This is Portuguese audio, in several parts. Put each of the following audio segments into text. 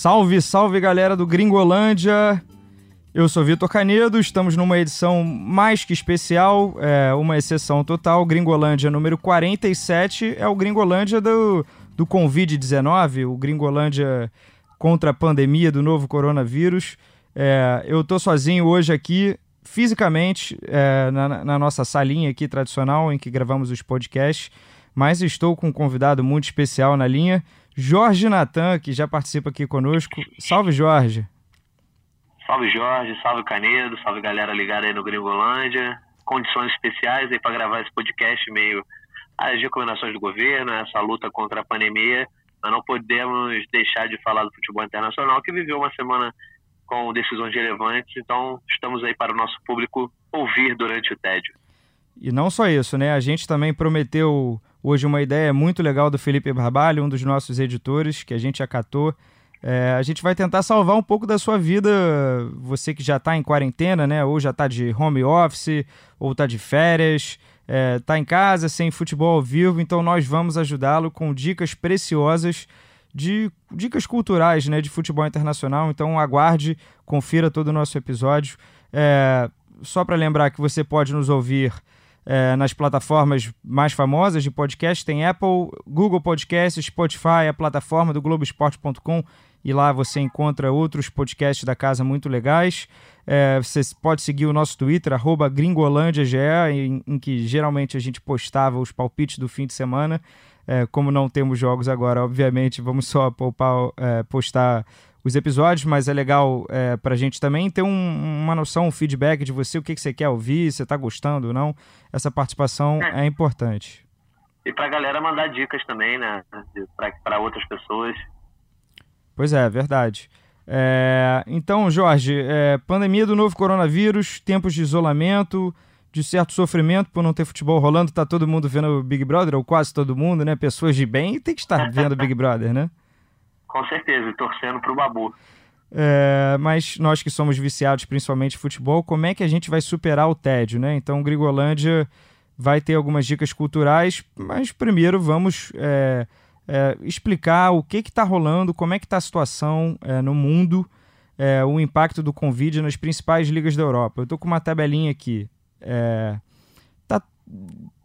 Salve, salve galera do Gringolândia! Eu sou Vitor Canedo, estamos numa edição mais que especial, é, uma exceção total. Gringolândia número 47 é o Gringolândia do, do Covid-19, o Gringolândia contra a pandemia do novo coronavírus. É, eu tô sozinho hoje aqui, fisicamente, é, na, na, nossa salinha aqui tradicional em que gravamos os podcasts, mas estou com um convidado muito especial na linha. Jorge Natan, que já participa aqui conosco. Salve, Jorge. Salve, Jorge. Salve, Canedo. Salve, galera ligada aí no Gringolândia. Condições especiais aí para gravar esse podcast meio as recomendações do governo, essa luta contra a pandemia, mas não podemos deixar de falar do futebol internacional, que viveu uma semana com decisões relevantes, então estamos aí para o nosso público ouvir durante o tédio. E não só isso, né? A gente também prometeu hoje uma ideia muito legal do Felipe Barbalho, um dos nossos editores, que a gente acatou. É, a gente vai tentar salvar um pouco da sua vida, você que já está em quarentena, né? Ou já está de home office, ou está de férias, está é, em casa, sem futebol ao vivo. Então nós vamos ajudá-lo com dicas preciosas de dicas culturais, né? De futebol internacional. Então aguarde, confira todo o nosso episódio. É, só para lembrar que você pode nos ouvir é, nas plataformas mais famosas de podcast. Tem Apple, Google Podcasts, Spotify, a plataforma do Globoesporte.com e lá você encontra outros podcasts da casa muito legais. É, você pode seguir o nosso Twitter, gringolandiage, em, em, que geralmente a gente postava os palpites do fim de semana. É, como não temos jogos agora, obviamente, vamos só poupar, é, postar os episódios, mas é legal é, para a gente também ter um, uma noção, um feedback de você, o que, que você quer ouvir, se está gostando ou não. Essa participação é, é importante. E para a galera mandar dicas também, né? Para outras pessoas. Pois é, verdade. É, então, Jorge, é, pandemia do novo coronavírus, tempos de isolamento, de certo sofrimento por não ter futebol rolando, tá todo mundo vendo o Big Brother, ou quase todo mundo, né? Pessoas de bem tem que estar vendo o Big Brother, né? Com certeza, torcendo pro Babu. É, mas nós que somos viciados principalmente em futebol, como é que a gente vai superar o tédio, né? Então, Grigolândia vai ter algumas dicas culturais, mas primeiro vamos é, é, explicar o que está rolando, como é que está a situação é, no mundo, é, o impacto do Covid nas principais ligas da Europa. Eu estou com uma tabelinha aqui. É, tá,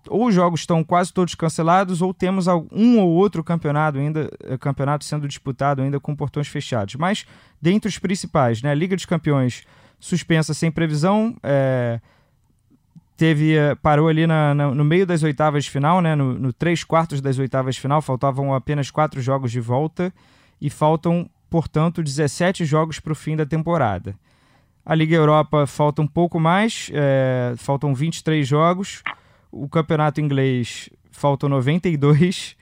ou os jogos estão quase todos cancelados, ou temos um ou outro campeonato ainda eh, campeonato sendo disputado ainda com portões fechados. Mas dentre os principais, né, Liga dos Campeões suspensa sem previsão, é, teve eh, parou ali na, na, no meio das oitavas de final, né, no, no três quartos das oitavas de final, faltavam apenas quatro jogos de volta e faltam, portanto, 17 jogos para o fim da temporada. A Liga Europa falta um pouco mais, é, faltam 23 jogos o campeonato inglês faltam 92,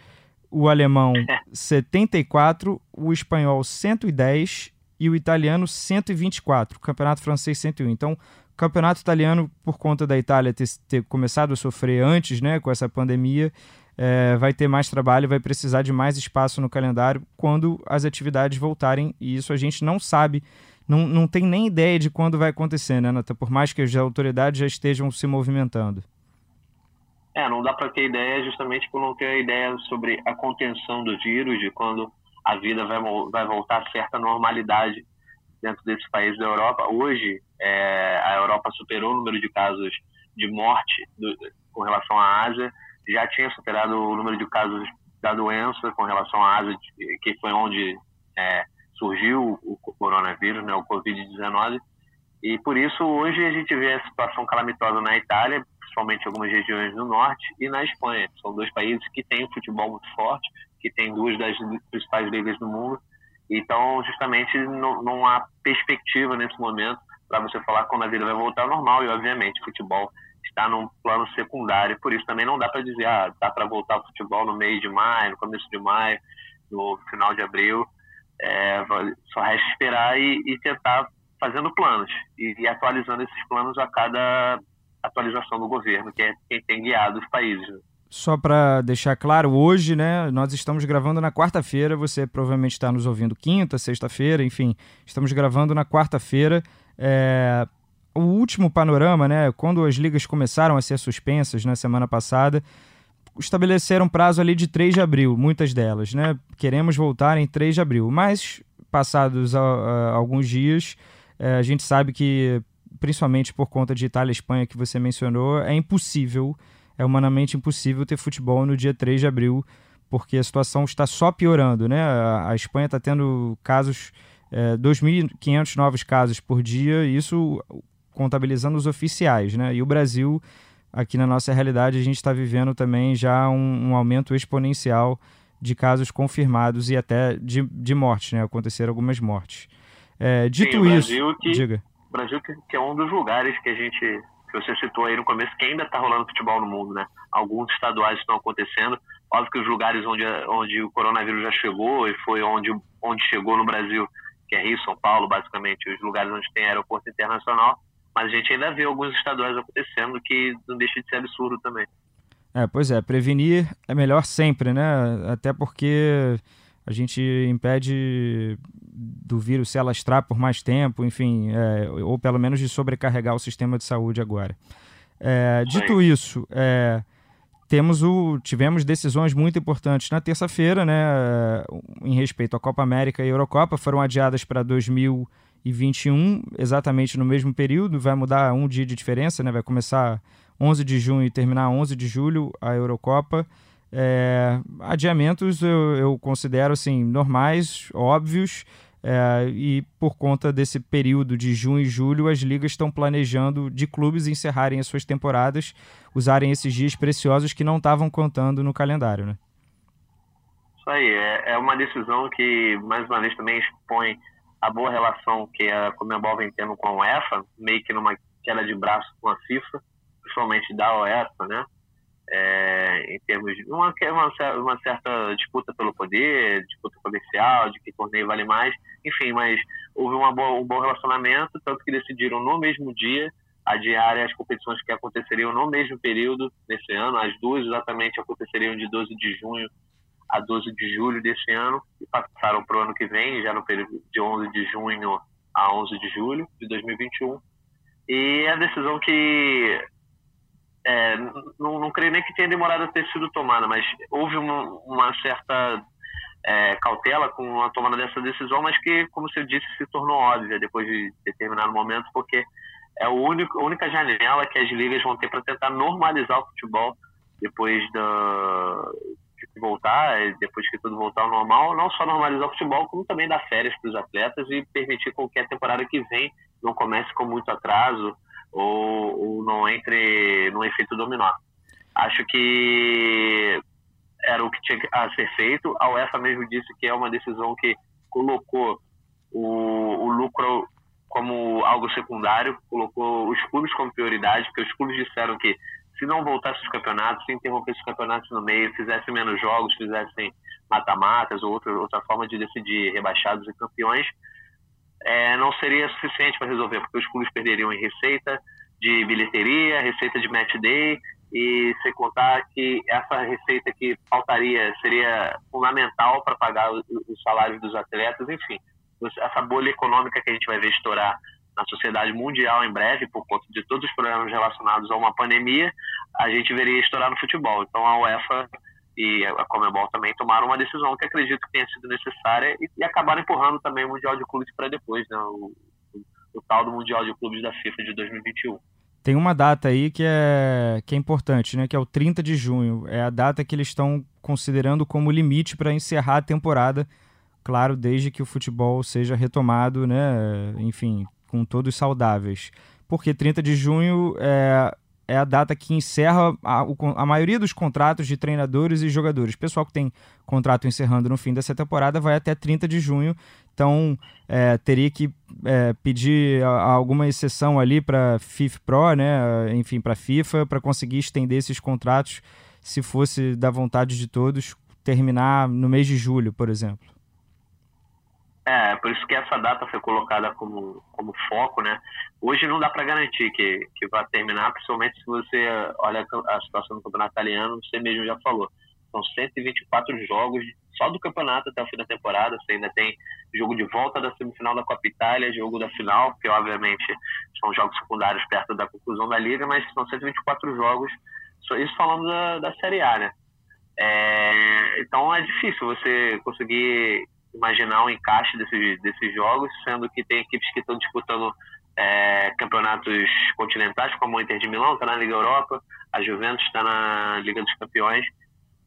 o alemão 74, o espanhol 110 e o italiano 124, o campeonato francês 101. Então, o campeonato italiano, por conta da Itália ter, ter começado a sofrer antes, né, com essa pandemia, é, vai ter mais trabalho, vai precisar de mais espaço no calendário quando as atividades voltarem, e isso a gente não sabe, não, não tem nem ideia de quando vai acontecer, né, Nata? Por mais que as autoridades já estejam se movimentando. É, não dá para ter ideia justamente por não ter ideia sobre a contenção do vírus, de quando a vida vai, vai voltar a certa normalidade dentro desses países da Europa. Hoje, é, a Europa superou o número de casos de morte do, com relação à Ásia, já tinha superado o número de casos da doença com relação à Ásia, que foi onde é, surgiu o coronavírus, né, o Covid-19. E por isso, hoje, a gente vê a situação calamitosa na Itália, principalmente algumas regiões no norte, e na Espanha. São dois países que têm futebol muito forte, que têm duas das principais ligas do mundo. Então, justamente, não, não há perspectiva nesse momento para você falar quando a vida vai voltar ao normal. E, obviamente, o futebol está num plano secundário. Por isso, também não dá para dizer, ah, dá para voltar ao futebol no mês de maio, no começo de maio, no final de abril. É, só resta esperar e, e tentar fazendo planos e, e, atualizando esses planos a cada atualização do governo, que é quem tem guiado os países. Né? Só para deixar claro, hoje, né, nós estamos gravando na quarta-feira, você provavelmente está nos ouvindo quinta, sexta-feira, enfim, estamos gravando na quarta-feira. É, o último panorama, né, quando as ligas começaram a ser suspensas na semana passada, estabeleceram prazo ali de 3 de abril, muitas delas, né? Queremos voltar em 3 de abril, mas passados a, a, alguns dias, é, a gente sabe que, principalmente por conta de Itália e Espanha que você mencionou, é impossível, é humanamente impossível ter futebol no dia 3 de abril, porque a situação está só piorando, né? A, a Espanha está tendo casos, é, 2.500 novos casos por dia, isso contabilizando os oficiais, né? E o Brasil, aqui na nossa realidade, a gente está vivendo também já um, um, aumento exponencial de casos confirmados e até de, de mortes, né? Aconteceram algumas mortes. É, dito Sim, isso, que, diga. Brasil que, que, é um dos lugares que a gente, que você citou aí no começo, que ainda está rolando futebol no mundo, né? Alguns estaduais estão acontecendo. Óbvio que os lugares onde, onde o coronavírus já chegou e foi onde, onde chegou no Brasil, que é Rio, São Paulo, basicamente, os lugares onde tem aeroporto internacional, mas a gente ainda vê alguns estaduais acontecendo que não deixa de ser absurdo também. É, pois é, prevenir é melhor sempre, né? Até porque a gente impede do vírus se alastrar por mais tempo, enfim, é, ou pelo menos de sobrecarregar o sistema de saúde agora. É, dito isso, é, temos o, tivemos decisões muito importantes na terça-feira, né, em respeito à Copa América e Eurocopa, foram adiadas para 2000 e 21, exatamente no mesmo período, vai mudar um dia de diferença, né? Vai começar 11 de junho e terminar 11 de julho a Eurocopa. É, adiamentos eu, eu, considero assim normais, óbvios, é, e por conta desse período de junho e julho, as ligas estão planejando de clubes encerrarem as suas temporadas, usarem esses dias preciosos que não estavam contando no calendário, né? Isso aí, é, é uma decisão que, mais uma vez, também expõe a boa relação que a Comembol vem tendo com a UEFA, meio que numa queda de braço com a FIFA, principalmente da UEFA, né? É, em termos de uma, uma, uma, certa disputa pelo poder, disputa comercial, de que torneio vale mais, enfim, mas houve uma boa, um bom relacionamento, tanto que decidiram no mesmo dia adiar as competições que aconteceriam no mesmo período desse ano, as duas exatamente aconteceriam de 12 de junho a 12 de julho desse ano e passaram para o ano que vem, já no período de 11 de junho a 11 de julho de 2021. E a decisão que é, não, não creio nem que tenha demorado a ter sido tomada, mas houve uma, uma certa é, cautela com a tomada dessa decisão, mas que, como você disse, se tornou óbvia depois de determinado momento, porque é o único, a única janela que as ligas vão ter para tentar normalizar o futebol depois da, voltar, é, depois que tudo voltar ao normal, não só normalizar o futebol, como também dar férias para os atletas e permitir com que temporada que vem não comece com muito atraso ou, ou não entre no efeito dominó. Acho que era o que tinha a ser feito. A UEFA mesmo disse que é uma decisão que colocou o, o lucro como algo secundário, colocou os clubes como prioridade, porque os clubes disseram que se não voltasse os campeonatos, se interrompesse os campeonatos no meio, fizesse menos jogos, fizessem mata-matas ou outra, outra forma de decidir rebaixados e campeões, é, não seria suficiente para resolver, porque os clubes perderiam em receita de bilheteria, receita de match day, e sem contar que essa receita que faltaria seria fundamental para pagar os salários dos atletas, enfim, essa bolha econômica que a gente vai ver estourar na sociedade mundial em breve, por conta de todos os problemas relacionados a uma pandemia, a gente veria estourar no futebol. Então a UEFA e a Comebol também tomaram uma decisão que acredito que tenha sido necessária e, e acabaram empurrando também o Mundial de Clubes para depois, né? o, o, o, tal do Mundial de Clubes da FIFA de 2021. Tem uma data aí que é, que é importante, né? que é o 30 de junho. É a data que eles estão considerando como limite para encerrar a temporada, claro, desde que o futebol seja retomado, né? enfim, com todos saudáveis. Porque 30 de junho é, é a data que encerra a, a, maioria dos contratos de treinadores e jogadores. Pessoal que tem contrato encerrando no fim dessa temporada vai até 30 de junho. Então, é, teria que é, pedir alguma exceção ali para FIFA Pro, né? enfim, para FIFA, para conseguir estender esses contratos, se fosse da vontade de todos, terminar no mês de julho, por exemplo. É, por isso que essa data foi colocada como, como foco, né? Hoje não dá para garantir que, que vai terminar, principalmente se você olha a situação do campeonato italiano, você mesmo já falou. São 124 jogos só do campeonato até o fim da temporada. Você ainda tem jogo de volta da semifinal da Copa Itália, jogo da final, que obviamente são jogos secundários perto da conclusão da liga, mas são 124 jogos. Isso falando da, da Série A, né? É, então é difícil você conseguir imaginar um encaixe desses, desses jogos, sendo que tem equipes que estão disputando é, campeonatos continentais, como o Inter de Milão está na Liga Europa, a Juventus está na Liga dos Campeões.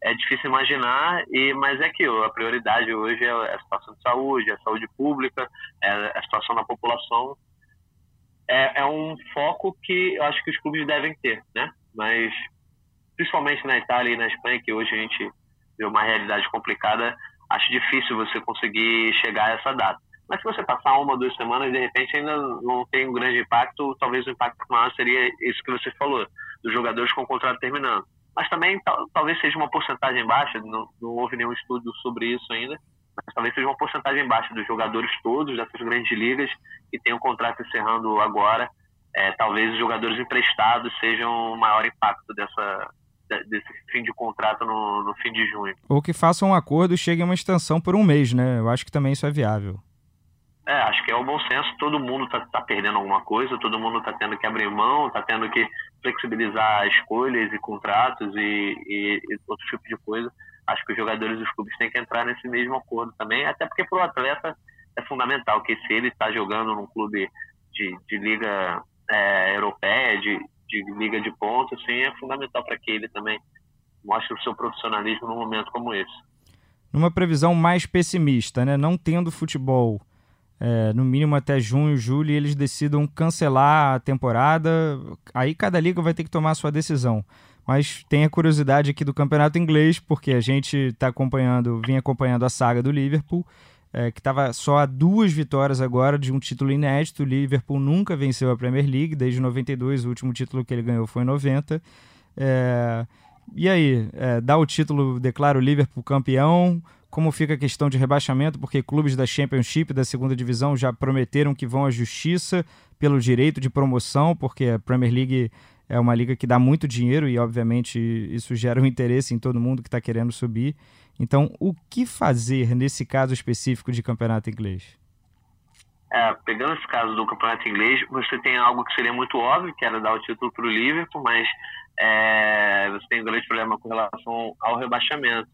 É difícil imaginar, e mas é que a prioridade hoje é a situação de saúde, a saúde pública, é a situação da população. É, é um foco que eu acho que os clubes devem ter, né? Mas principalmente na Itália e na Espanha, que hoje a gente vê uma realidade complicada, acho difícil você conseguir chegar a essa data. Mas se você passar uma, duas semanas, de repente ainda não tem um grande impacto, talvez o impacto maior seria isso que você falou, dos jogadores com o contrato terminando. Mas também talvez seja uma porcentagem baixa, não, não houve nenhum estudo sobre isso ainda, mas talvez seja uma porcentagem baixa dos jogadores todos dessas grandes ligas que têm o contrato encerrando agora. É, talvez os jogadores emprestados sejam o maior impacto dessa, desse fim de contrato no, no fim de junho. Ou que façam um acordo e cheguem a uma extensão por um mês, né? Eu acho que também isso é viável. É, acho que é o bom senso. Todo mundo está tá perdendo alguma coisa, todo mundo está tendo que abrir mão, está tendo que flexibilizar escolhas e contratos e, e, e outro tipo de coisa. Acho que os jogadores dos clubes têm que entrar nesse mesmo acordo também, até porque para o atleta é fundamental que se ele está jogando num clube de, de liga é, europeia, de, de liga de pontos, sim, é fundamental para que ele também mostre o seu profissionalismo num momento como esse. Numa previsão mais pessimista, né? não tendo futebol é, no mínimo até junho, julho, eles decidam cancelar a temporada, aí cada liga vai ter que tomar a sua decisão. Mas tem a curiosidade aqui do campeonato inglês, porque a gente está acompanhando, vinha acompanhando a saga do Liverpool é, que estava só a duas vitórias agora de um título inédito. O Liverpool nunca venceu a Premier League desde 92, o último título que ele ganhou foi em 90. É, e aí, é, dá o título, declara o Liverpool campeão. Como fica a questão de rebaixamento? Porque clubes da Championship, da segunda divisão, já prometeram que vão à justiça pelo direito de promoção, porque a Premier League é uma liga que dá muito dinheiro e, obviamente, isso gera um interesse em todo mundo que está querendo subir. Então, o que fazer nesse caso específico de campeonato inglês? É, pegando esse caso do campeonato inglês, você tem algo que seria muito óbvio, que era dar o título para o Liverpool, mas é, você tem um grande problema com relação ao rebaixamento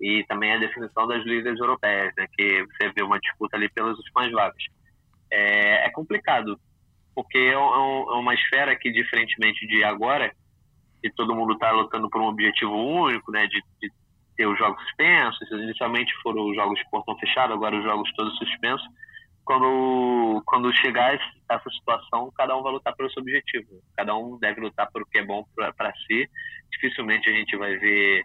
e também a definição das ligas europeias, né, que você vê uma disputa ali pelas últimas vagas. É, é complicado, porque é, um, é uma esfera que, diferentemente de agora, que todo mundo está lutando por um objetivo único, né, de, de ter os jogos suspensos, inicialmente foram os jogos de portão fechado, agora os jogos todos suspensos. Quando, quando chegar essa situação, cada um vai lutar pelo seu objetivo. Cada um deve lutar pelo que é bom para si. Dificilmente a gente vai ver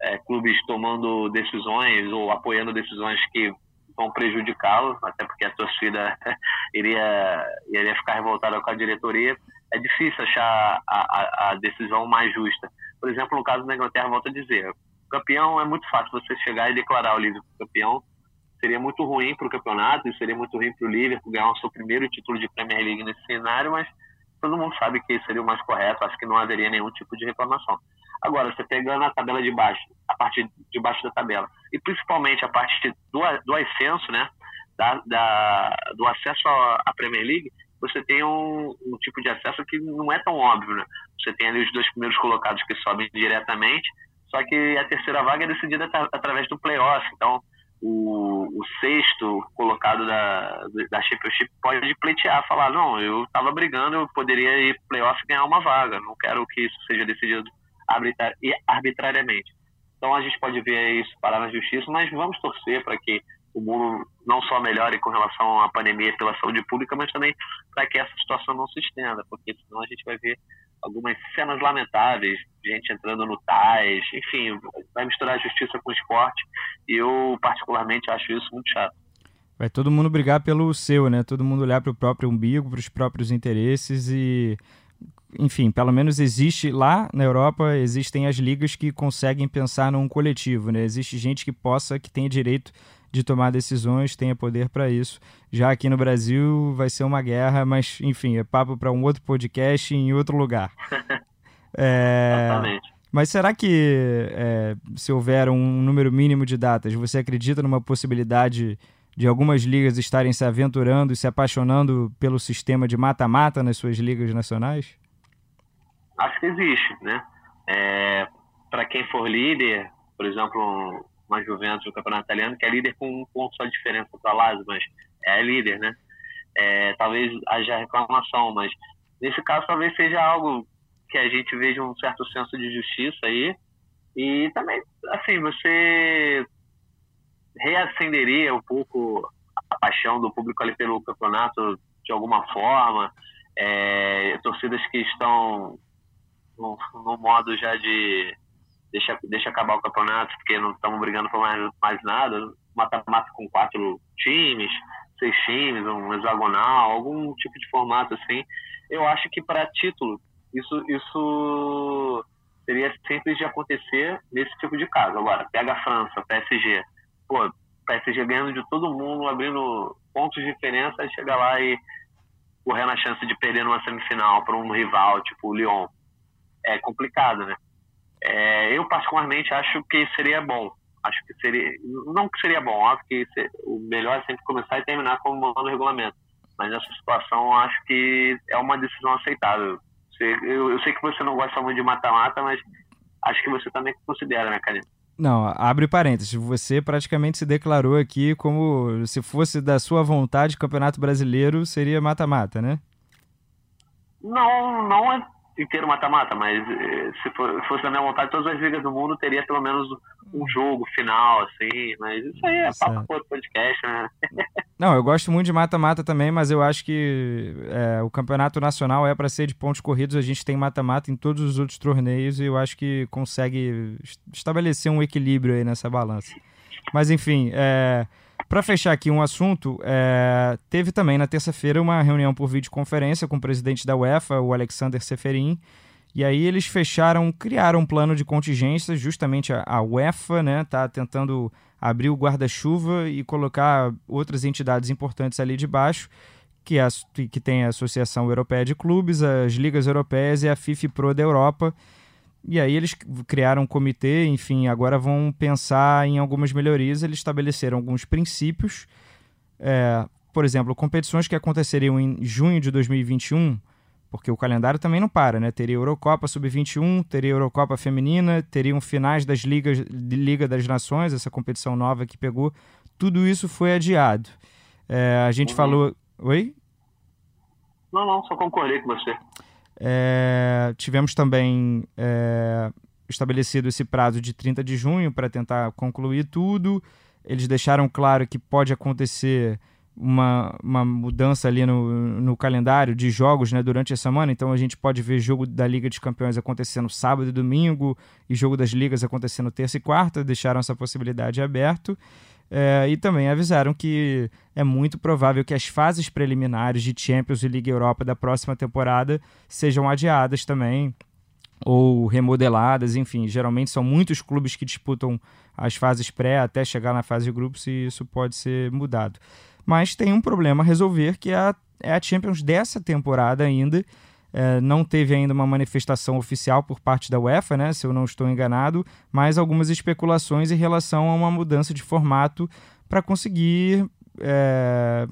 é, clubes tomando decisões ou apoiando decisões que vão prejudicá-lo, até porque a torcida iria, iria ficar revoltada com a diretoria. É difícil achar a, a, a decisão mais justa. Por exemplo, no caso da Inglaterra, volto a dizer, campeão é muito fácil você chegar e declarar o Liverpool campeão. Seria muito ruim para o campeonato e seria muito ruim para o Liverpool ganhar o seu primeiro título de Premier League nesse cenário, mas todo mundo sabe que seria o mais correto. Acho que não haveria nenhum tipo de reclamação. Agora, você pegando a tabela de baixo, a parte de baixo da tabela, e principalmente a parte do, do ascenso, né, da, da, do acesso à Premier League, você tem um, um, tipo de acesso que não é tão óbvio, né? Você tem ali os dois primeiros colocados que sobem diretamente, só que a terceira vaga é decidida através do playoff. Então, o, o sexto colocado da, da Championship pode pleitear, falar: não, eu estava brigando, eu poderia ir playoff e ganhar uma vaga. Não quero que isso seja decidido arbitrariamente. Então, a gente pode ver isso parar na justiça, mas vamos torcer para que o mundo não só melhore com relação à pandemia pela saúde pública, mas também para que essa situação não se estenda, porque senão a gente vai ver algumas cenas lamentáveis, gente entrando no tais, enfim, vai misturar a justiça com o esporte e eu particularmente acho isso muito chato. Vai todo mundo brigar pelo seu, né? Todo mundo olhar para o próprio umbigo, para os próprios interesses e enfim, pelo menos existe lá na Europa, existem as ligas que conseguem pensar num coletivo, né? Existe gente que possa, que tenha direito de tomar decisões, tenha poder para isso. Já aqui no Brasil vai ser uma guerra, mas enfim, é papo para um outro podcast em outro lugar. É... Exatamente. Mas será que é, se houver um número mínimo de datas, você acredita numa possibilidade de algumas ligas estarem se aventurando e se apaixonando pelo sistema de mata-mata nas suas ligas nacionais? Acho que existe, né? É, Para quem for líder, por exemplo, uma Juventus do Campeonato Italiano, que é líder com um ponto só de diferença para Lazio, mas é líder, né? É, talvez haja reclamação, mas nesse caso talvez seja algo que a gente veja um certo senso de justiça aí e também, assim, você reacenderia um pouco a paixão do público ali pelo campeonato de alguma forma. É, torcidas que estão no, no, modo já de deixa, deixa acabar o campeonato, porque não estamos brigando por mais, mais nada. Mata-mata com quatro times, seis times, um hexagonal, algum tipo de formato assim. Eu acho que para título, isso, isso seria simples de acontecer nesse tipo de caso. Agora, pega a França, PSG, pô, PSG ganhando de todo mundo, abrindo pontos de diferença, chega lá e correndo a chance de perder numa semifinal para um rival, tipo o Lyon. É complicado, né? É, eu, particularmente, acho que seria bom. Acho que seria. Não que seria bom, óbvio que o melhor é sempre começar e terminar como manda o regulamento. Mas nessa situação, acho que é uma decisão aceitável. Eu, eu sei que você não gosta muito de mata-mata, mas acho que você também considera, né, Karine? Não, abre parênteses. Você praticamente se declarou aqui como se fosse da sua vontade Campeonato Brasileiro seria mata-mata, né? Não, não é inteiro mata-mata, mas eh, se, fosse da minha vontade, todas as ligas do mundo teria pelo menos um jogo final, assim, mas isso aí é papo por podcast, né? Não, eu gosto muito de mata-mata também, mas eu acho que é, o campeonato nacional é para ser de pontos corridos, a gente tem mata-mata em todos os outros torneios e eu acho que consegue estabelecer um equilíbrio aí nessa balança. Mas enfim, é, para fechar aqui um assunto, é, teve também na terça-feira uma reunião por videoconferência com o presidente da UEFA, o Alexander Seferin, e aí eles fecharam, criaram um plano de contingência, justamente a, a UEFA, né, tá tentando abrir o guarda-chuva e colocar outras entidades importantes ali de baixo, que, é que tem a Associação Europeia de Clubes, as Ligas Europeias e a FIFA Pro da Europa, e aí eles criaram um comitê, enfim, agora vão pensar em algumas melhorias. Eles estabeleceram alguns princípios. É, por exemplo, competições que aconteceriam em junho de 2021, porque o calendário também não para, né? Teria Eurocopa Sub-21, teria Eurocopa Feminina, teriam finais das ligas Liga das Nações, essa competição nova que pegou. Tudo isso foi adiado. É, a gente uhum. falou. Oi? Não, não, só concordei com você. É, tivemos também é, estabelecido esse prazo de 30 de junho para tentar concluir tudo. Eles deixaram claro que pode acontecer uma, uma mudança ali no, no calendário de jogos né, durante a semana. Então a gente pode ver jogo da Liga dos Campeões acontecendo sábado e domingo e jogo das ligas acontecendo terça e quarta. Deixaram essa possibilidade aberta. É, e também avisaram que é muito provável que as fases preliminares de Champions e Liga Europa da próxima temporada sejam adiadas também ou remodeladas, enfim, geralmente são muitos clubes que disputam as fases pré até chegar na fase de grupos e isso pode ser mudado. Mas tem um problema a resolver que é a, é a Champions dessa temporada ainda é, não teve ainda uma manifestação oficial por parte da UEFA, né, se eu não estou enganado, mas algumas especulações em relação a uma mudança de formato para conseguir é,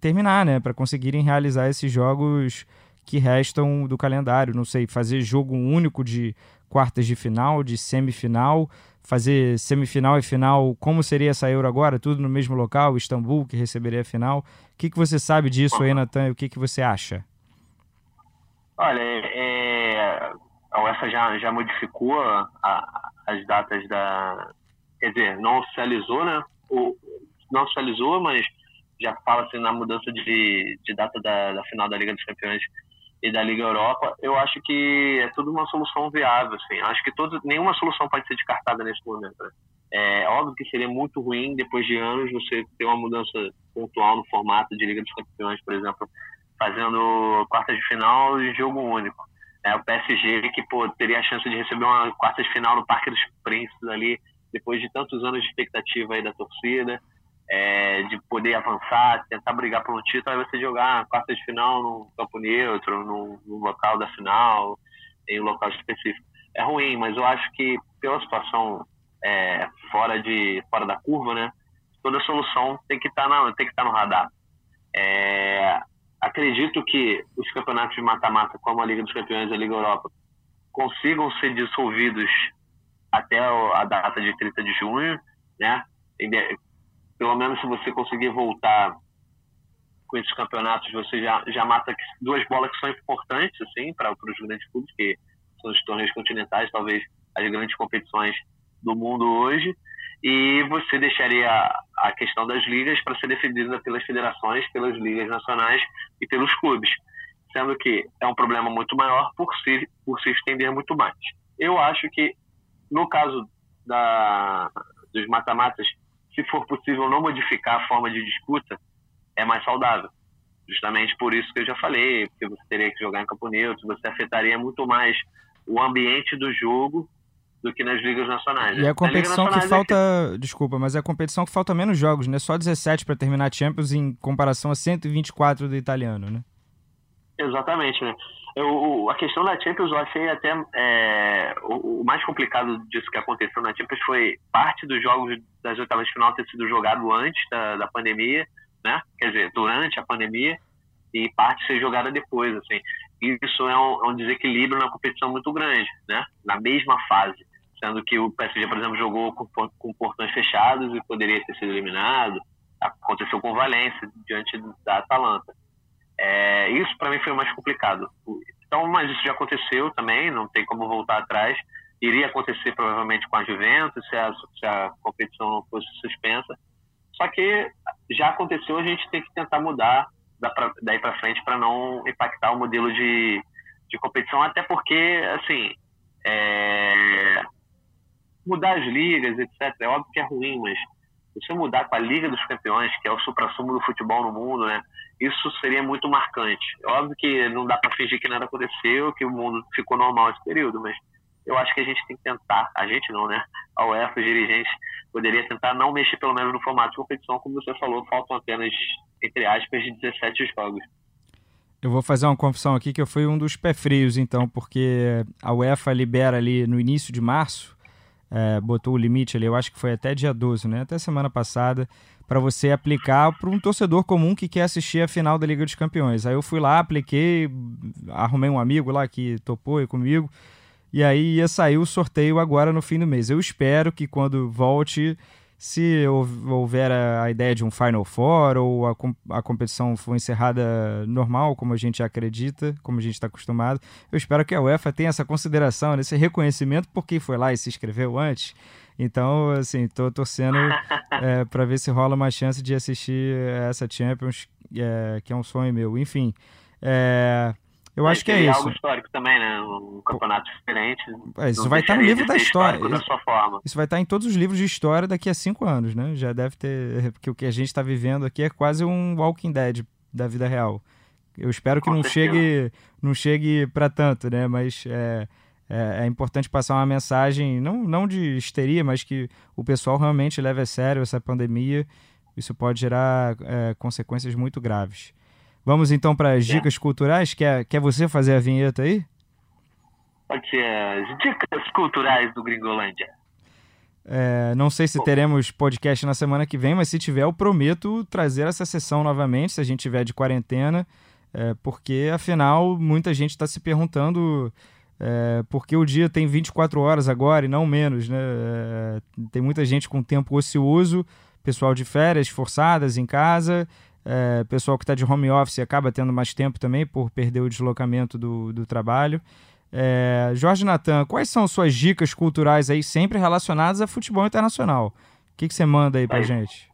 terminar, né, para conseguirem realizar esses jogos que restam do calendário. Não sei, fazer jogo único de quartas de final, de semifinal, fazer semifinal e final, como seria essa Euro agora? Tudo no mesmo local, Istambul, que receberia a final. O que, que você sabe disso aí, Natan, e o que, que você acha? Olha, é, a UEFA já, já modificou a, as datas da. Quer dizer, não oficializou, né? O, não oficializou, mas já fala-se na mudança de, de data da, da final da Liga dos Campeões e da Liga Europa. Eu acho que é tudo uma solução viável. Assim. Acho que todo, nenhuma solução pode ser descartada nesse momento. Né? É óbvio que seria muito ruim, depois de anos, você ter uma mudança pontual no formato de Liga dos Campeões, por exemplo fazendo quarta de final e jogo único. É, o PSG que pô, teria a chance de receber uma quarta de final no Parque dos Príncipes ali, depois de tantos anos de expectativa aí da torcida, é, de poder avançar, tentar brigar por um título, aí você jogar quarta de final num campo neutro, num, num local da final, em um local específico. é ruim, mas eu acho que pela situação é, fora de fora da curva, né? Toda solução tem que estar tá na tem que estar tá no radar. É, acredito que os campeonatos de mata-mata, como a Liga dos Campeões e a Liga Europa, consigam ser dissolvidos até a data de 30 de junho, né? Pelo menos se você conseguir voltar com esses campeonatos, você já, já mata duas bolas que são importantes, assim, para os grandes clubes, que são os torneios continentais, talvez as grandes competições do mundo hoje. E você deixaria a questão das ligas para ser defendida pelas federações, pelas ligas nacionais e pelos clubes, sendo que é um problema muito maior por se, por se estender muito mais. Eu acho que, no caso da, dos mata-matas, se for possível não modificar a forma de disputa, é mais saudável. Justamente por isso que eu já falei, porque você teria que jogar em campo neutro, você afetaria muito mais o ambiente do jogo do que nas ligas nacionais. E a competição que falta, é desculpa, mas é a competição que falta menos jogos, né? Só 17 para terminar a Champions em comparação a 124 do italiano, né? Exatamente, né? Eu, a questão da Champions eu achei até é, o, o, mais complicado disso que aconteceu na Champions foi parte dos jogos das oitavas de final ter sido jogado antes da, da pandemia, né? Quer dizer, durante a pandemia e parte ser jogada depois, assim. Isso é um, é um desequilíbrio na competição muito grande, né? Na mesma fase sendo que o PSG, por exemplo, jogou com, com portões fechados e poderia ter sido eliminado. Aconteceu com o Valência diante da Atalanta. É, isso para mim foi mais complicado. Então, mas isso já aconteceu também, não tem como voltar atrás. Iria acontecer provavelmente com a Juventus se a, se a competição não fosse suspensa. Só que já aconteceu, a gente tem que tentar mudar daí para frente para não impactar o modelo de, de competição, até porque, assim, é, mudar as ligas, etc. É óbvio que é ruim, mas se mudar com a Liga dos Campeões, que é o supra-sumo do futebol no mundo, né? Isso seria muito marcante. É óbvio que não dá para fingir que nada aconteceu, que o mundo ficou normal esse período, mas eu acho que a gente tem que tentar, a gente não, né? A UEFA, os dirigentes, poderia tentar não mexer pelo menos no formato de competição, como você falou, faltam apenas, entre aspas, 17 jogos. Eu vou fazer uma confissão aqui que eu fui um dos pé frios, então, porque a UEFA libera ali no início de março é, botou o limite ali, eu acho que foi até dia 12, né? Até semana passada, para você aplicar para um torcedor comum que quer assistir a final da Liga dos Campeões. Aí eu fui lá, apliquei, arrumei um amigo lá que topou comigo, e aí ia sair o sorteio agora no fim do mês. Eu espero que quando volte se houver a ideia de um Final Four ou a, a competição for encerrada normal, como a gente acredita, como a gente está acostumado, eu espero que a UEFA tenha essa consideração, esse reconhecimento porque foi lá e se inscreveu antes. Então, assim, estou torcendo é, para ver se rola uma chance de assistir essa Champions, é, que é um sonho meu. Enfim, é, eu acho que é isso. algo histórico também, né? Um campeonato diferente. É, isso vai estar no livro da história. Isso, vai estar em todos os livros de história daqui a cinco anos, né? Já deve ter. Porque o que a gente está vivendo aqui é quase um Walking Dead da vida real. Eu espero que não chegue, não chegue para tanto, né? Mas é, é, é, importante passar uma mensagem, não, não de histeria, mas que o pessoal realmente leve a sério essa pandemia. Isso pode gerar é, consequências muito graves. Vamos então para as dicas é. culturais? Quer, quer você fazer a vinheta aí? Pode ser as dicas culturais do Gringolândia. É, não sei se teremos podcast na semana que vem, mas se tiver, eu prometo trazer essa sessão novamente, se a gente tiver de quarentena, é, porque afinal muita gente está se perguntando é, por que o dia tem 24 horas agora e não menos. Né? É, tem muita gente com tempo ocioso, pessoal de férias forçadas em casa é, pessoal que está de home office acaba tendo mais tempo também por perder o deslocamento do, do trabalho. É, Jorge Natan, quais são suas dicas culturais aí, sempre relacionadas a futebol internacional? O que, que você manda aí pra gente?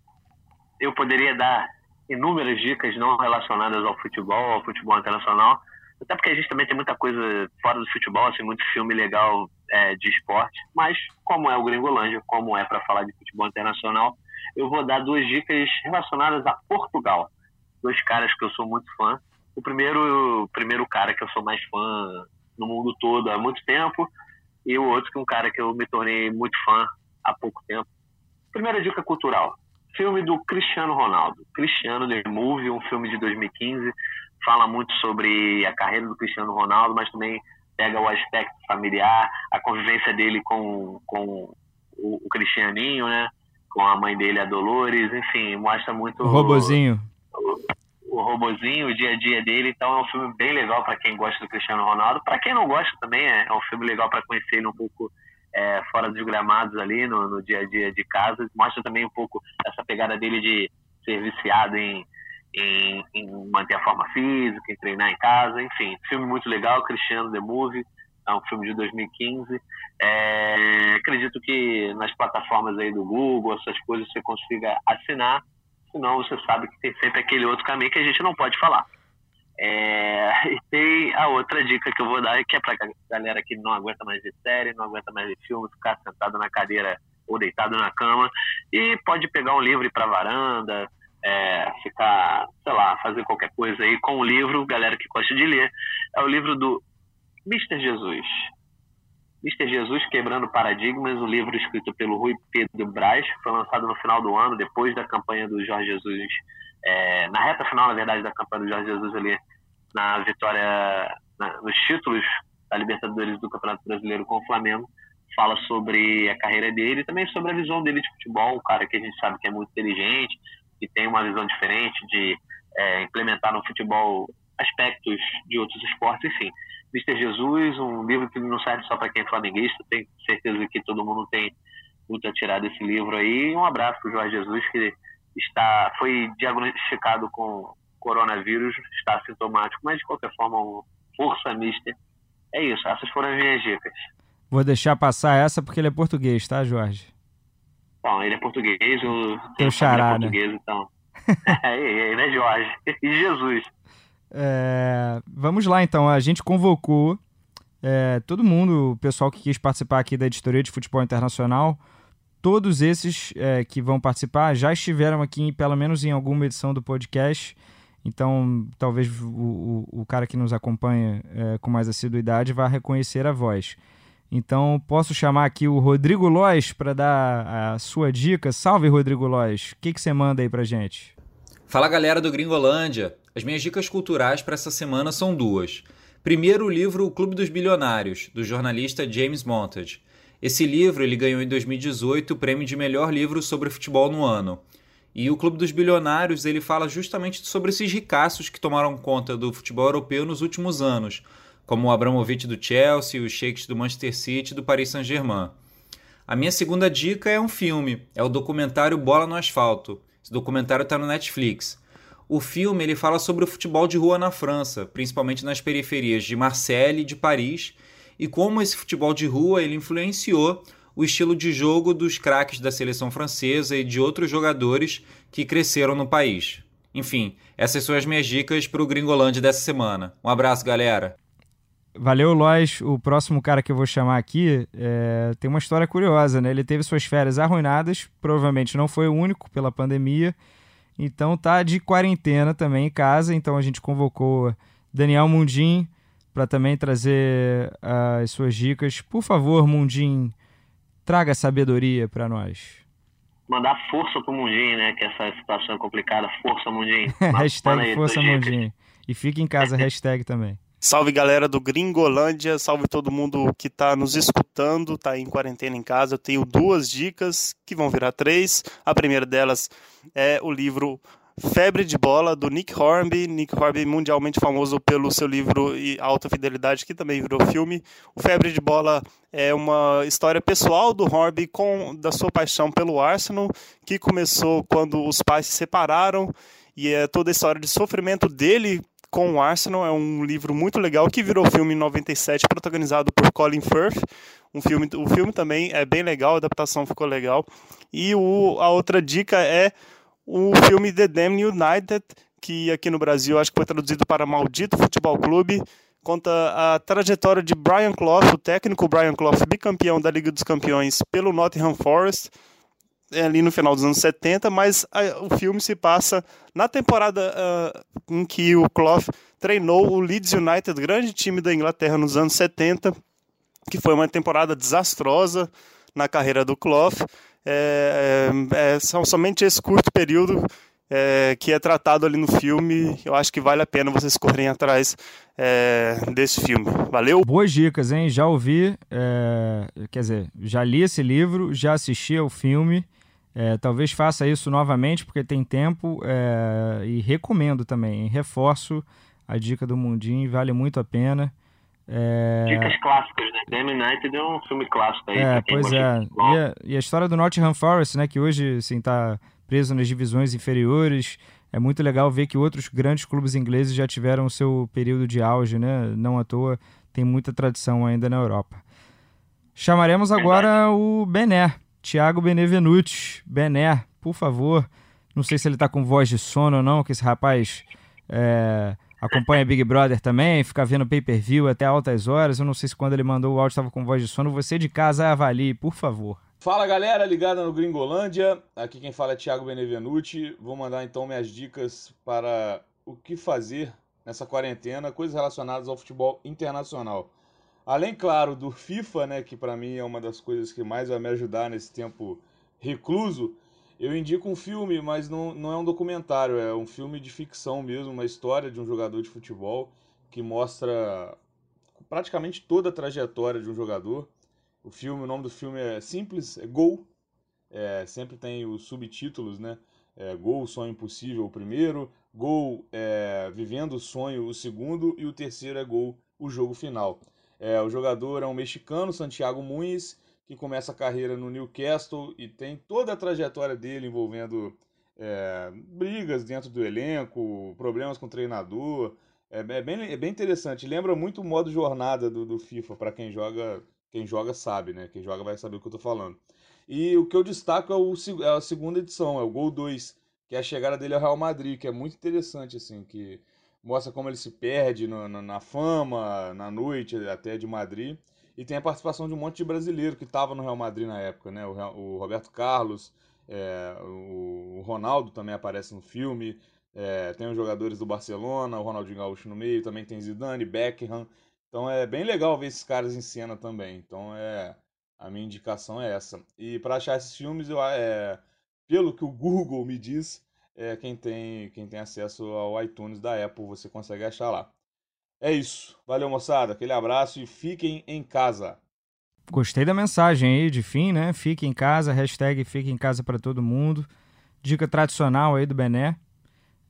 Eu poderia dar inúmeras dicas não relacionadas ao futebol, ao futebol internacional, até porque a gente também tem muita coisa fora do futebol, assim, muito filme legal é, de esporte, mas como é o Gringolândia, como é para falar de futebol internacional, eu vou dar duas dicas relacionadas a Portugal. Dois caras que eu sou muito fã. O primeiro, o primeiro cara que eu sou mais fã no mundo todo há muito tempo, e o outro que é um cara que eu me tornei muito fã há pouco tempo. Primeira dica cultural: filme do Cristiano Ronaldo. Cristiano The Movie, um filme de 2015, fala muito sobre a carreira do Cristiano Ronaldo, mas também pega o aspecto familiar, a convivência dele com, com o, o Cristianinho, né? Com a mãe dele, a Dolores, enfim, mostra muito. O robozinho. O, o robozinho, o dia a dia dele. Então é um filme bem legal para quem gosta do Cristiano Ronaldo. Para quem não gosta também, é, é um filme legal para conhecer ele um pouco é, fora dos gramados ali, no, no dia a dia de casa. Mostra também um pouco essa pegada dele de ser viciado em em, em, manter a forma física, em treinar em casa, enfim, filme muito legal, Cristiano The Movie, é um filme de 2015. É, acredito que nas plataformas aí do Google, essas coisas você consiga assinar, senão você sabe que tem sempre aquele outro caminho que a gente não pode falar. É, e tem a outra dica que eu vou dar, que é pra galera que não aguenta mais de série, não aguenta mais de filme, ficar sentado na cadeira ou deitado na cama, e pode pegar um livro pra varanda, é, ficar, sei lá, fazer qualquer coisa aí com o livro, galera que gosta de ler, é o livro do Mr. Jesus. Mr. Jesus Quebrando Paradigmas, um livro escrito pelo Rui Pedro Braz, foi lançado no final do ano, depois da campanha do Jorge Jesus, é, na reta final, na verdade, da campanha do Jorge Jesus ali, na vitória, na, nos títulos da Libertadores do Campeonato Brasileiro com o Flamengo, fala sobre a carreira dele e também sobre a visão dele de futebol, um cara que a gente sabe que é muito inteligente, que tem uma visão diferente de é, implementar no futebol aspectos de outros esportes, enfim. Mr. Jesus, um livro que não serve só para quem é flamenguista, tenho certeza que todo mundo tem muito a tirar desse livro aí. Um abraço para o Jorge Jesus, que está, foi diagnosticado com coronavírus, está sintomático, mas de qualquer forma, um força mister. É isso, essas foram as minhas dicas. Vou deixar passar essa porque ele é português, tá, Jorge? Bom, ele é português, o Teu xará, é português, né? então. é, ele é Jorge. E Jesus. É, vamos lá, então. A gente convocou é, todo mundo, o pessoal que quis participar aqui da editoria de futebol internacional. Todos esses é, que vão participar já estiveram aqui, pelo menos em alguma edição do podcast. Então, talvez o, o, o cara que nos acompanha é, com mais assiduidade vá reconhecer a voz. Então, posso chamar aqui o Rodrigo Lois para dar a sua dica. Salve, Rodrigo Lois. O que, que você manda aí para gente? Fala, galera do Gringolândia. As minhas dicas culturais para essa semana são duas. Primeiro, o livro O Clube dos Bilionários, do jornalista James Montage. Esse livro ele ganhou em 2018 o prêmio de melhor livro sobre futebol no ano. E o Clube dos Bilionários ele fala justamente sobre esses ricaços que tomaram conta do futebol europeu nos últimos anos, como o Abramovich do Chelsea, os Sheiks do Manchester City e do Paris Saint-Germain. A minha segunda dica é um filme, é o documentário Bola no Asfalto. Esse documentário está no Netflix. O filme ele fala sobre o futebol de rua na França, principalmente nas periferias de Marseille e de Paris, e como esse futebol de rua ele influenciou o estilo de jogo dos craques da seleção francesa e de outros jogadores que cresceram no país. Enfim, essas são as minhas dicas para o Gringolândia dessa semana. Um abraço, galera! Valeu, Lois. O próximo cara que eu vou chamar aqui é... tem uma história curiosa, né? Ele teve suas férias arruinadas, provavelmente não foi o único pela pandemia, então tá de quarentena também em casa. Então a gente convocou Daniel Mundim para também trazer uh, as suas dicas. Por favor, Mundim, traga sabedoria para nós. Mandar força pro Mundim, né? Que essa situação é complicada. Força, Mundim. hashtag Força Mundim. E fique em casa, hashtag também. Salve galera do Gringolândia, salve todo mundo que está nos escutando, está em quarentena em casa. Eu tenho duas dicas que vão virar três. A primeira delas é o livro Febre de Bola, do Nick Hornby. Nick Hornby, mundialmente famoso pelo seu livro Alta Fidelidade, que também virou filme. O Febre de Bola é uma história pessoal do Hornby com da sua paixão pelo Arsenal, que começou quando os pais se separaram. E é toda a história de sofrimento dele com o Arsenal. É um livro muito legal que virou filme em 97, protagonizado por Colin Firth. Um filme, o filme também é bem legal, a adaptação ficou legal. E o, a outra dica é o filme The Damned United, que aqui no Brasil acho que foi traduzido para Maldito Futebol Clube. Conta a trajetória de Brian Clough, o técnico Brian Clough, bicampeão da Liga dos Campeões pelo Nottingham Forest ali no final dos anos 70, mas a, o filme se passa na temporada uh, em que o Clough treinou o Leeds United, grande time da Inglaterra nos anos 70, que foi uma temporada desastrosa na carreira do Clough. É, é, é, são somente esse curto período é, que é tratado ali no filme. Eu acho que vale a pena vocês correrem atrás é, desse filme. Valeu? Boas dicas, hein? Já ouvi, é, quer dizer, já li esse livro, já assisti ao filme. É, talvez faça isso novamente porque tem tempo é, e recomendo também. Reforço a dica do Mundinho, vale muito a pena. É... Dicas clássicas, né? The United é um filme clássico aí. É, pois é. E a, e a, história do Nottingham Forest, né? Que hoje, assim, tá preso nas divisões inferiores. É muito legal ver que outros grandes clubes ingleses já tiveram o seu período de auge, né? Não à toa, tem muita tradição ainda na Europa. Chamaremos agora o Bené, Thiago Benevenuti. Bené, por favor. Não sei se ele tá com voz de sono ou não, que esse rapaz é, acompanha Big Brother também, fica vendo pay-per-view até altas horas. Eu não sei se quando ele mandou o áudio estava com voz de sono. Você de casa avalie, por favor. Fala galera, ligada no Gringolândia. Aqui quem fala é Thiago Benevenuti. Vou mandar então minhas dicas para o que fazer nessa quarentena, coisas relacionadas ao futebol internacional. Além, claro, do FIFA, né, que para mim é uma das coisas que mais vai me ajudar nesse tempo recluso, eu indico um filme, mas não, não é um documentário, é um filme de ficção mesmo, uma história de um jogador de futebol que mostra praticamente toda a trajetória de um jogador. O filme, o nome do filme é simples, é Gol. É, sempre tem os subtítulos, né? É, Gol, Sonho Impossível, o primeiro. Gol, é, Vivendo o Sonho, o segundo. E o terceiro é Gol, o jogo final. É, o jogador é um mexicano, Santiago Muniz, que começa a carreira no Newcastle e tem toda a trajetória dele envolvendo é, brigas dentro do elenco, problemas com o treinador. É, é, bem, é bem interessante. Lembra muito o modo jornada do, do FIFA, para quem joga, quem joga sabe, né? Quem joga vai saber o que eu tô falando. E o que eu destaco é, o, é a segunda edição, é o Gol 2, que é a chegada dele ao Real Madrid, que é muito interessante, assim, que mostra como ele se perde no, no, na fama, na noite até de Madrid. E tem a participação de um monte de brasileiro que estava no Real Madrid na época, né? O, o Roberto Carlos, é, o, Ronaldo também aparece no filme. É, tem os jogadores do Barcelona, o Ronaldinho Gaúcho no meio, também tem Zidane, Beckham. Então é bem legal ver esses caras em cena também. Então é a minha indicação é essa. E para achar esses filmes, eu, é, pelo que o Google me diz, é, quem, tem, quem tem acesso ao iTunes da Apple, você consegue achar lá. É isso. Valeu, moçada. Aquele abraço e fiquem em casa. Gostei da mensagem aí de fim, né? Fique em casa, hashtag fique em casa para todo mundo. Dica tradicional aí do Bené.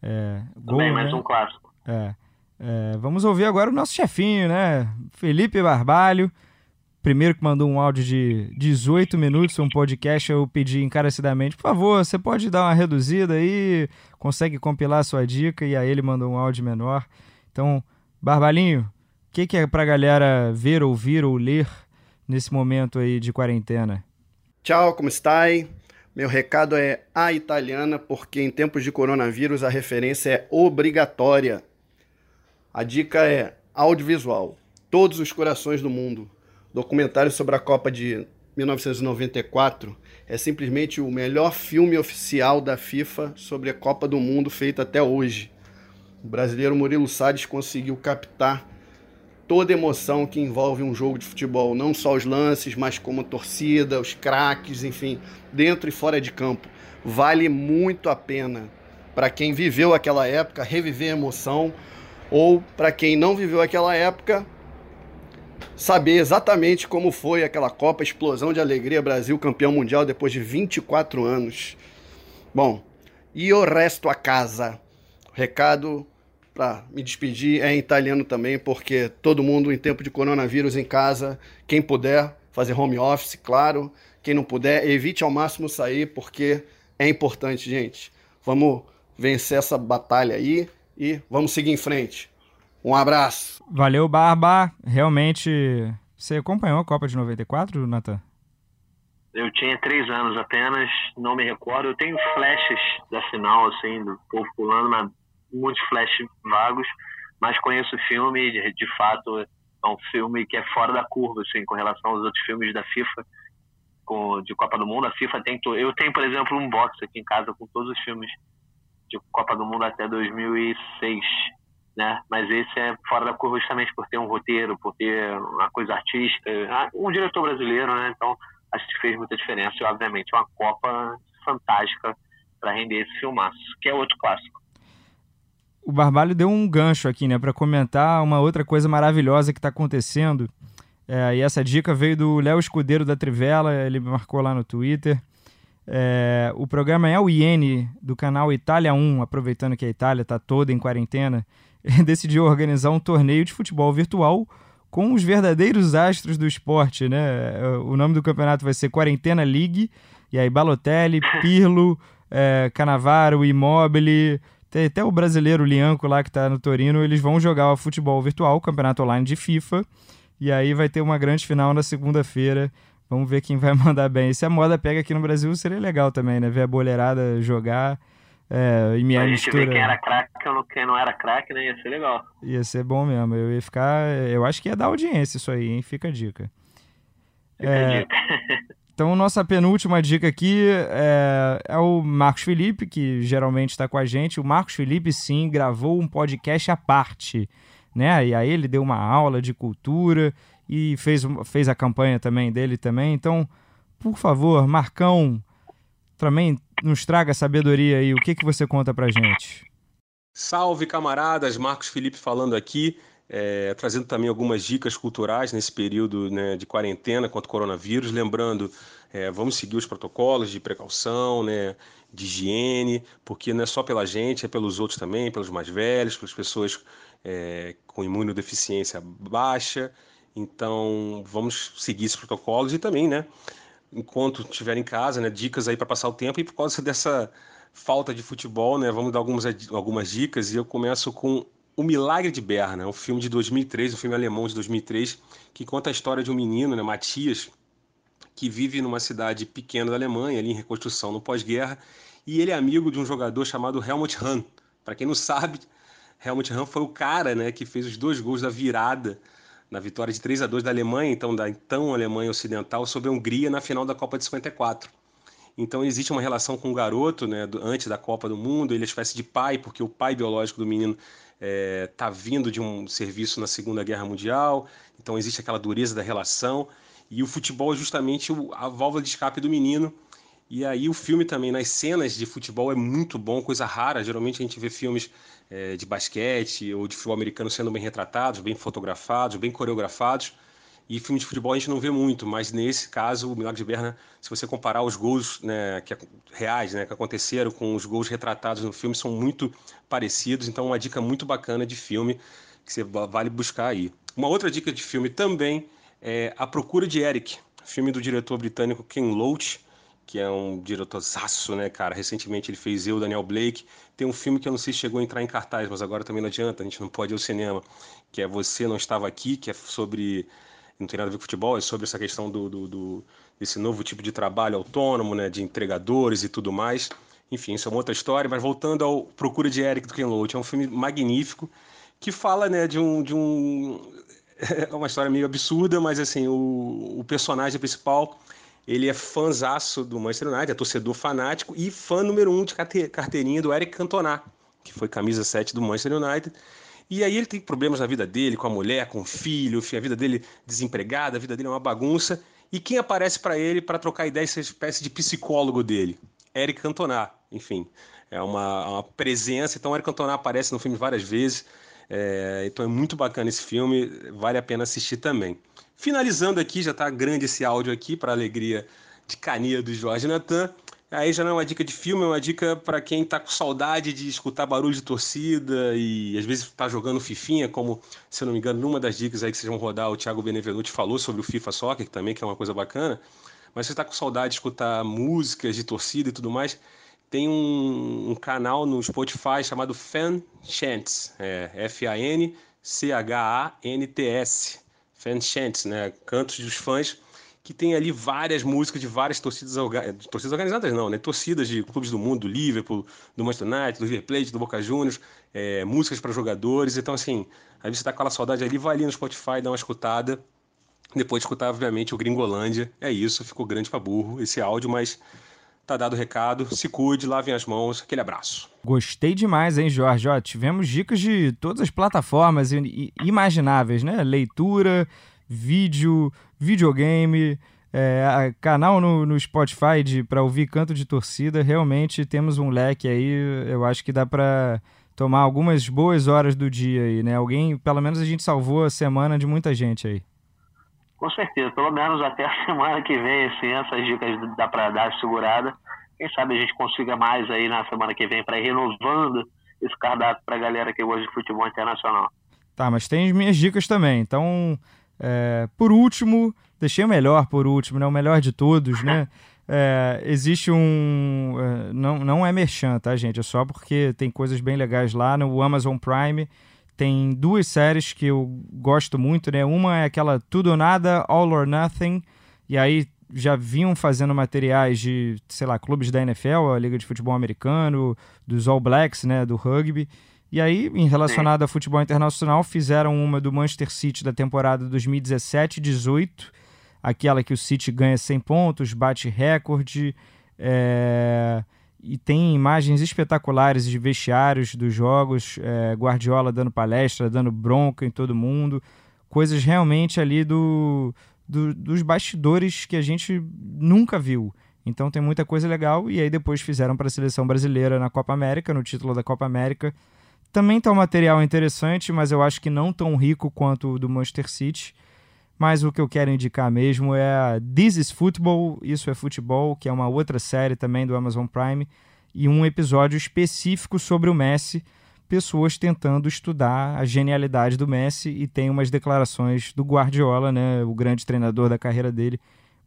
É, gol, Também, mais né? um clássico. É, é, vamos ouvir agora o nosso chefinho, né? Felipe Barbalho. Primeiro que mandou um áudio de 18 minutos, um podcast, eu pedi encarecidamente, por favor, você pode dar uma reduzida aí, consegue compilar a sua dica, e aí ele mandou um áudio menor. Então, Barbalinho, o que, que é pra galera ver, ouvir ou ler nesse momento aí de quarentena? Tchau, como estai? Meu recado é a italiana, porque em tempos de coronavírus a referência é obrigatória. A dica é audiovisual. Todos os corações do mundo. Documentário sobre a Copa de 1994 é simplesmente o melhor filme oficial da FIFA sobre a Copa do Mundo feito até hoje. O brasileiro Murilo Salles conseguiu captar toda emoção que envolve um jogo de futebol, não só os lances, mas como a torcida, os craques, enfim, dentro e fora de campo. Vale muito a pena para quem viveu aquela época reviver a emoção ou para quem não viveu aquela época saber exatamente como foi aquela Copa Explosão de Alegria Brasil campeão mundial depois de 24 anos. Bom, e o resto a casa. Recado para me despedir é em italiano também, porque todo mundo em tempo de coronavírus em casa, quem puder fazer home office, claro, quem não puder, evite ao máximo sair, porque é importante, gente. Vamos vencer essa batalha aí e vamos seguir em frente. Um abraço. Valeu, Barba. Realmente, você acompanhou a Copa de 94, Nathan? Eu tinha três anos apenas, não me recordo. Eu tenho flashes da final, assim, do povo pulando, mas muitos flashes vagos, mas conheço o filme, de, de fato é um filme que é fora da curva, assim, com relação aos outros filmes da FIFA, com, de Copa do Mundo. A FIFA tem. Eu tenho, por exemplo, um box aqui em casa com todos os filmes de Copa do Mundo até 2006, né? Mas esse é fora da curva justamente por ter um roteiro, por ter uma coisa artística, um diretor brasileiro, né? Então acho que fez muita diferença e, obviamente, uma Copa fantástica para render esse filmaço, que é outro clássico. O Barbalho deu um gancho aqui, né, para comentar uma outra coisa maravilhosa que está acontecendo. É, e essa dica veio do Léo Escudeiro da Trivela, ele marcou lá no Twitter. É, o programa é o IN do canal Itália 1, aproveitando que a Itália está toda em quarentena, decidiu organizar um torneio de futebol virtual com os verdadeiros astros do esporte, né? O nome do campeonato vai ser Quarentena League, e aí Balotelli, Pirlo, é, Canavaro, Immobile, tem até o brasileiro Lianco lá que está no Torino, eles vão jogar o futebol virtual, o campeonato online de FIFA, e aí vai ter uma grande final na segunda-feira. Vamos ver quem vai mandar bem. Se a moda pega aqui no Brasil, seria legal também, né? Ver a boleirada jogar. É, e minha a gente mistura... ver quem era craque e quem não era craque, né? Ia ser legal. Ia ser bom mesmo. Eu ia ficar. Eu acho que ia dar audiência isso aí, hein? Fica a dica. Fica é... a dica. então, nossa penúltima dica aqui é, é o Marcos Felipe, que geralmente está com a gente. O Marcos Felipe, sim, gravou um podcast à parte. Né? E aí ele deu uma aula de cultura e fez, fez a campanha também dele também. Então, por favor, Marcão, também nos traga sabedoria aí. O que, que você conta pra gente? Salve, camaradas! Marcos Felipe falando aqui, é, trazendo também algumas dicas culturais nesse período né, de quarentena contra o coronavírus. Lembrando, é, vamos seguir os protocolos de precaução, né, de higiene, porque não é só pela gente, é pelos outros também, pelos mais velhos, pelas pessoas é, com imunodeficiência baixa. Então, vamos seguir esses protocolos e também, né? Enquanto estiver em casa, né? Dicas aí para passar o tempo e por causa dessa falta de futebol, né? Vamos dar algumas, algumas dicas e eu começo com O Milagre de Berna, um filme de 2003, um filme alemão de 2003, que conta a história de um menino, né, Matias, que vive numa cidade pequena da Alemanha, ali em reconstrução no pós-guerra, e ele é amigo de um jogador chamado Helmut Hahn. Para quem não sabe, Helmut Hahn foi o cara, né, que fez os dois gols da virada na vitória de 3 a 2 da Alemanha, então da então Alemanha Ocidental, sobre a Hungria na final da Copa de 54. Então existe uma relação com o garoto, né, do, antes da Copa do Mundo, ele é espécie de pai, porque o pai biológico do menino está é, vindo de um serviço na Segunda Guerra Mundial, então existe aquela dureza da relação, e o futebol é justamente a válvula de escape do menino, e aí o filme também, nas cenas de futebol, é muito bom, coisa rara. Geralmente a gente vê filmes é, de basquete ou de futebol americano sendo bem retratados, bem fotografados, bem coreografados. E filme de futebol a gente não vê muito, mas nesse caso, o Milagre de Berna, se você comparar os gols né, que, reais né, que aconteceram com os gols retratados no filme, são muito parecidos. Então, uma dica muito bacana de filme que você vale buscar aí. Uma outra dica de filme também é A Procura de Eric, filme do diretor britânico Ken Loach que é um diretorzaço, né, cara? Recentemente ele fez Eu, Daniel Blake. Tem um filme que eu não sei se chegou a entrar em cartaz, mas agora também não adianta, a gente não pode ir ao cinema, que é Você Não Estava Aqui, que é sobre. Não tem nada a ver com futebol, é sobre essa questão do, do, do desse novo tipo de trabalho autônomo, né, de entregadores e tudo mais. Enfim, isso é uma outra história, mas voltando ao Procura de Eric do Ken Loach, é um filme magnífico que fala, né, de um, de um é uma história meio absurda, mas assim, o, o personagem principal ele é fãzaço do Manchester United, é torcedor fanático e fã número um de carteirinha do Eric Cantona, que foi camisa 7 do Manchester United. E aí ele tem problemas na vida dele, com a mulher, com o filho, a vida dele desempregada, a vida dele é uma bagunça. E quem aparece para ele para trocar ideia, essa espécie de psicólogo dele? Eric Cantona, enfim, é uma, uma presença. Então, Eric Cantona aparece no filme várias vezes. É, então é muito bacana esse filme, vale a pena assistir também. Finalizando aqui, já está grande esse áudio aqui, para alegria de Cania do Jorge Natan. Aí já não é uma dica de filme, é uma dica para quem está com saudade de escutar barulho de torcida e às vezes está jogando fifinha, como, se eu não me engano, numa das dicas aí que vocês vão rodar, o Thiago Benevenuti falou sobre o FIFA Soccer, que também que é uma coisa bacana. Mas você está com saudade de escutar músicas de torcida e tudo mais, tem um, um canal no Spotify chamado Fan Chants, é, F-A-N-C-H-A-N-T-S. Fan Chants, né? Cantos dos fãs, que tem ali várias músicas de várias torcidas, torcidas organizadas, não, né? Torcidas de clubes do mundo, do Liverpool, do Manchester United, do River Plate, do Boca Juniors, é, músicas para jogadores. Então, assim, aí você tá com aquela saudade ali, vai ali no Spotify, dá uma escutada. Depois de escutar, obviamente, o Gringolândia. É isso, ficou grande para burro esse áudio, mas Tá dado o recado. Se cuide, lavem as mãos. Aquele abraço. Gostei demais, hein, Jorge? Ó, tivemos dicas de todas as plataformas imagináveis, né? Leitura, vídeo, videogame, é, canal no, no Spotify para ouvir canto de torcida, realmente temos um leque aí, eu acho que dá para tomar algumas boas horas do dia aí, né? Alguém, pelo menos a gente salvou a semana de muita gente aí. Com certeza, pelo menos até a semana que vem, assim, essas dicas dá para dar segurada. Quem sabe a gente consiga mais aí na semana que vem para ir renovando esse cardápio para a galera que gosta de futebol internacional. Tá, mas tem as minhas dicas também. Então, é, por último, deixei o melhor por último, né? O melhor de todos, né? É, existe um. É, não, não é merchan, tá, gente? É só porque tem coisas bem legais lá no Amazon Prime. Tem duas séries que eu gosto muito, né? Uma é aquela Tudo ou Nada, All or Nothing. E aí já vinham fazendo materiais de, sei lá, clubes da NFL, a Liga de Futebol Americano, dos All Blacks, né? Do rugby. E aí, em relacionado a futebol internacional, fizeram uma do Manchester City da temporada 2017-18 aquela que o City ganha 100 pontos, bate recorde, é... e tem imagens espetaculares de vestiários dos jogos, é... Guardiola dando palestra, dando bronca em todo mundo, coisas realmente ali do, do, dos bastidores que a gente nunca viu. Então tem muita coisa legal, e aí depois fizeram para a seleção brasileira na Copa América, no título da Copa América. Também tá um material interessante, mas eu acho que não tão rico quanto o do Manchester City. Mas o que eu quero indicar mesmo é This is Football, Isso é Futebol, que é uma outra série também do Amazon Prime, e um episódio específico sobre o Messi, pessoas tentando estudar a genialidade do Messi e tem umas declarações do Guardiola, né, o grande treinador da carreira dele,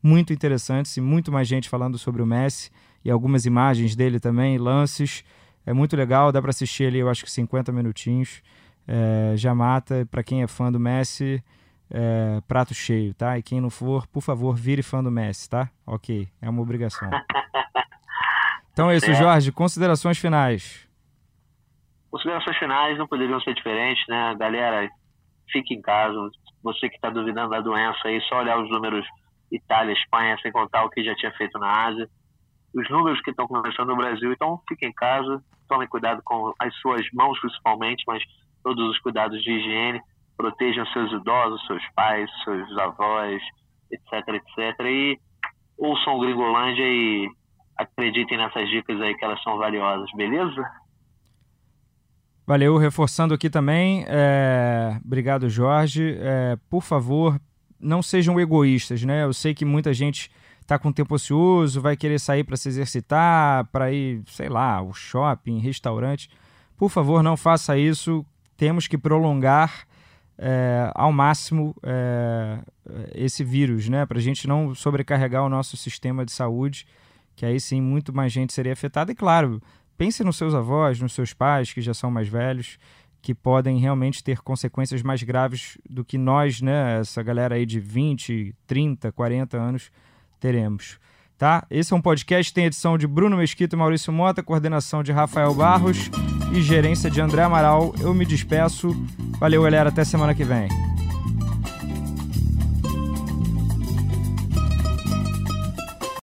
muito interessantes e muito mais gente falando sobre o Messi e algumas imagens dele também, lances. É muito legal, dá para assistir ali, eu acho que 50 minutinhos. É, já mata, para quem é fã do Messi, é, prato cheio, tá? E quem não for, por favor, vire fã do Messi, tá? Ok, é uma obrigação. Então é isso, Jorge. Considerações finais. Considerações finais não poderiam ser diferentes, né? Galera, fique em casa. Você que está duvidando da doença aí, só olhar os números Itália, Espanha, sem contar o que já tinha feito na Ásia. Os números que estão começando no Brasil, então fique em casa, tome cuidado com as suas mãos principalmente, mas todos os cuidados de higiene protejam seus idosos, seus pais, seus avós, etc, etc. E ouçam o Gringolândia e acreditem nessas dicas aí que elas são valiosas, beleza? Valeu, reforçando aqui também, é... obrigado Jorge, é... por favor, não sejam egoístas, né? Eu sei que muita gente está com tempo ocioso, vai querer sair para se exercitar, para ir, sei lá, ao shopping, restaurante. Por favor, não faça isso. Temos que prolongar é, ao máximo é, esse vírus, né? Para a gente não sobrecarregar o nosso sistema de saúde, que aí sim muito mais gente seria afetada. E claro, pense nos seus avós, nos seus pais, que já são mais velhos, que podem realmente ter consequências mais graves do que nós, né? Essa galera aí de 20, 30, 40 anos teremos. Tá? Esse é um podcast, tem edição de Bruno Mesquita e Maurício Mota, coordenação de Rafael Barros e gerência de André Amaral. Eu me despeço. Valeu, galera. Até semana que vem.